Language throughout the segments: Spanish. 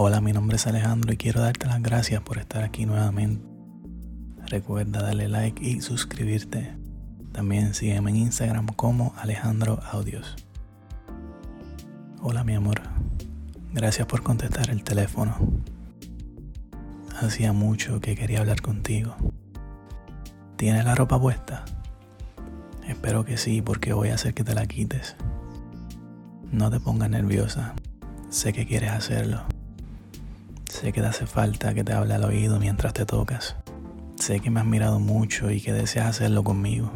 Hola, mi nombre es Alejandro y quiero darte las gracias por estar aquí nuevamente. Recuerda darle like y suscribirte. También sígueme en Instagram como Alejandro Audios. Hola mi amor, gracias por contestar el teléfono. Hacía mucho que quería hablar contigo. ¿Tienes la ropa puesta? Espero que sí, porque voy a hacer que te la quites. No te pongas nerviosa. Sé que quieres hacerlo. Sé que te hace falta que te hable al oído mientras te tocas. Sé que me has mirado mucho y que deseas hacerlo conmigo.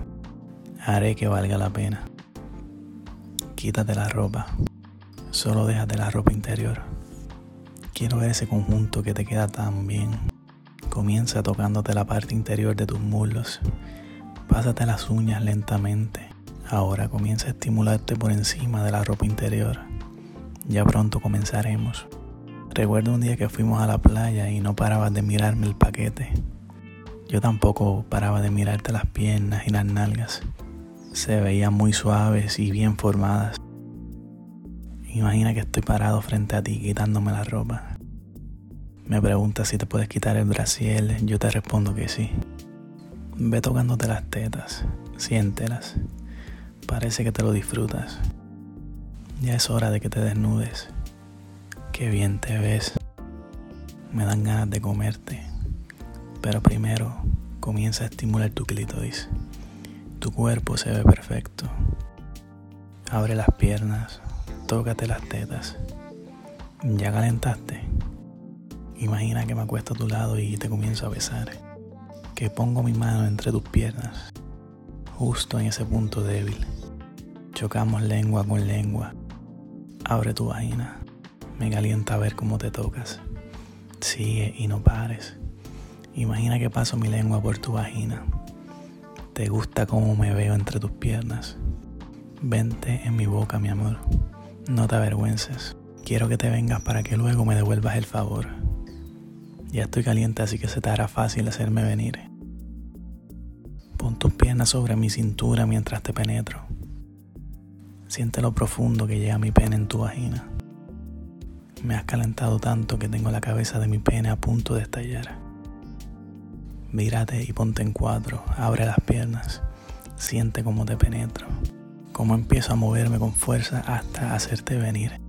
Haré que valga la pena. Quítate la ropa. Solo déjate la ropa interior. Quiero ver ese conjunto que te queda tan bien. Comienza tocándote la parte interior de tus muslos. Pásate las uñas lentamente. Ahora comienza a estimularte por encima de la ropa interior. Ya pronto comenzaremos. Recuerdo un día que fuimos a la playa y no parabas de mirarme el paquete. Yo tampoco paraba de mirarte las piernas y las nalgas. Se veían muy suaves y bien formadas. Imagina que estoy parado frente a ti quitándome la ropa. Me preguntas si te puedes quitar el brasiel, yo te respondo que sí. Ve tocándote las tetas, siéntelas. Parece que te lo disfrutas. Ya es hora de que te desnudes. Qué bien te ves. Me dan ganas de comerte. Pero primero comienza a estimular tu clítoris. Tu cuerpo se ve perfecto. Abre las piernas, tócate las tetas. ¿Ya calentaste? Imagina que me acuesto a tu lado y te comienzo a besar. Que pongo mi mano entre tus piernas, justo en ese punto débil. Chocamos lengua con lengua. Abre tu vaina. Me calienta ver cómo te tocas. Sigue y no pares. Imagina que paso mi lengua por tu vagina. Te gusta cómo me veo entre tus piernas. Vente en mi boca, mi amor. No te avergüences. Quiero que te vengas para que luego me devuelvas el favor. Ya estoy caliente, así que se te hará fácil hacerme venir. Pon tus piernas sobre mi cintura mientras te penetro. Siente lo profundo que llega mi pene en tu vagina. Me has calentado tanto que tengo la cabeza de mi pene a punto de estallar. Mírate y ponte en cuatro, abre las piernas, siente cómo te penetro, cómo empiezo a moverme con fuerza hasta hacerte venir.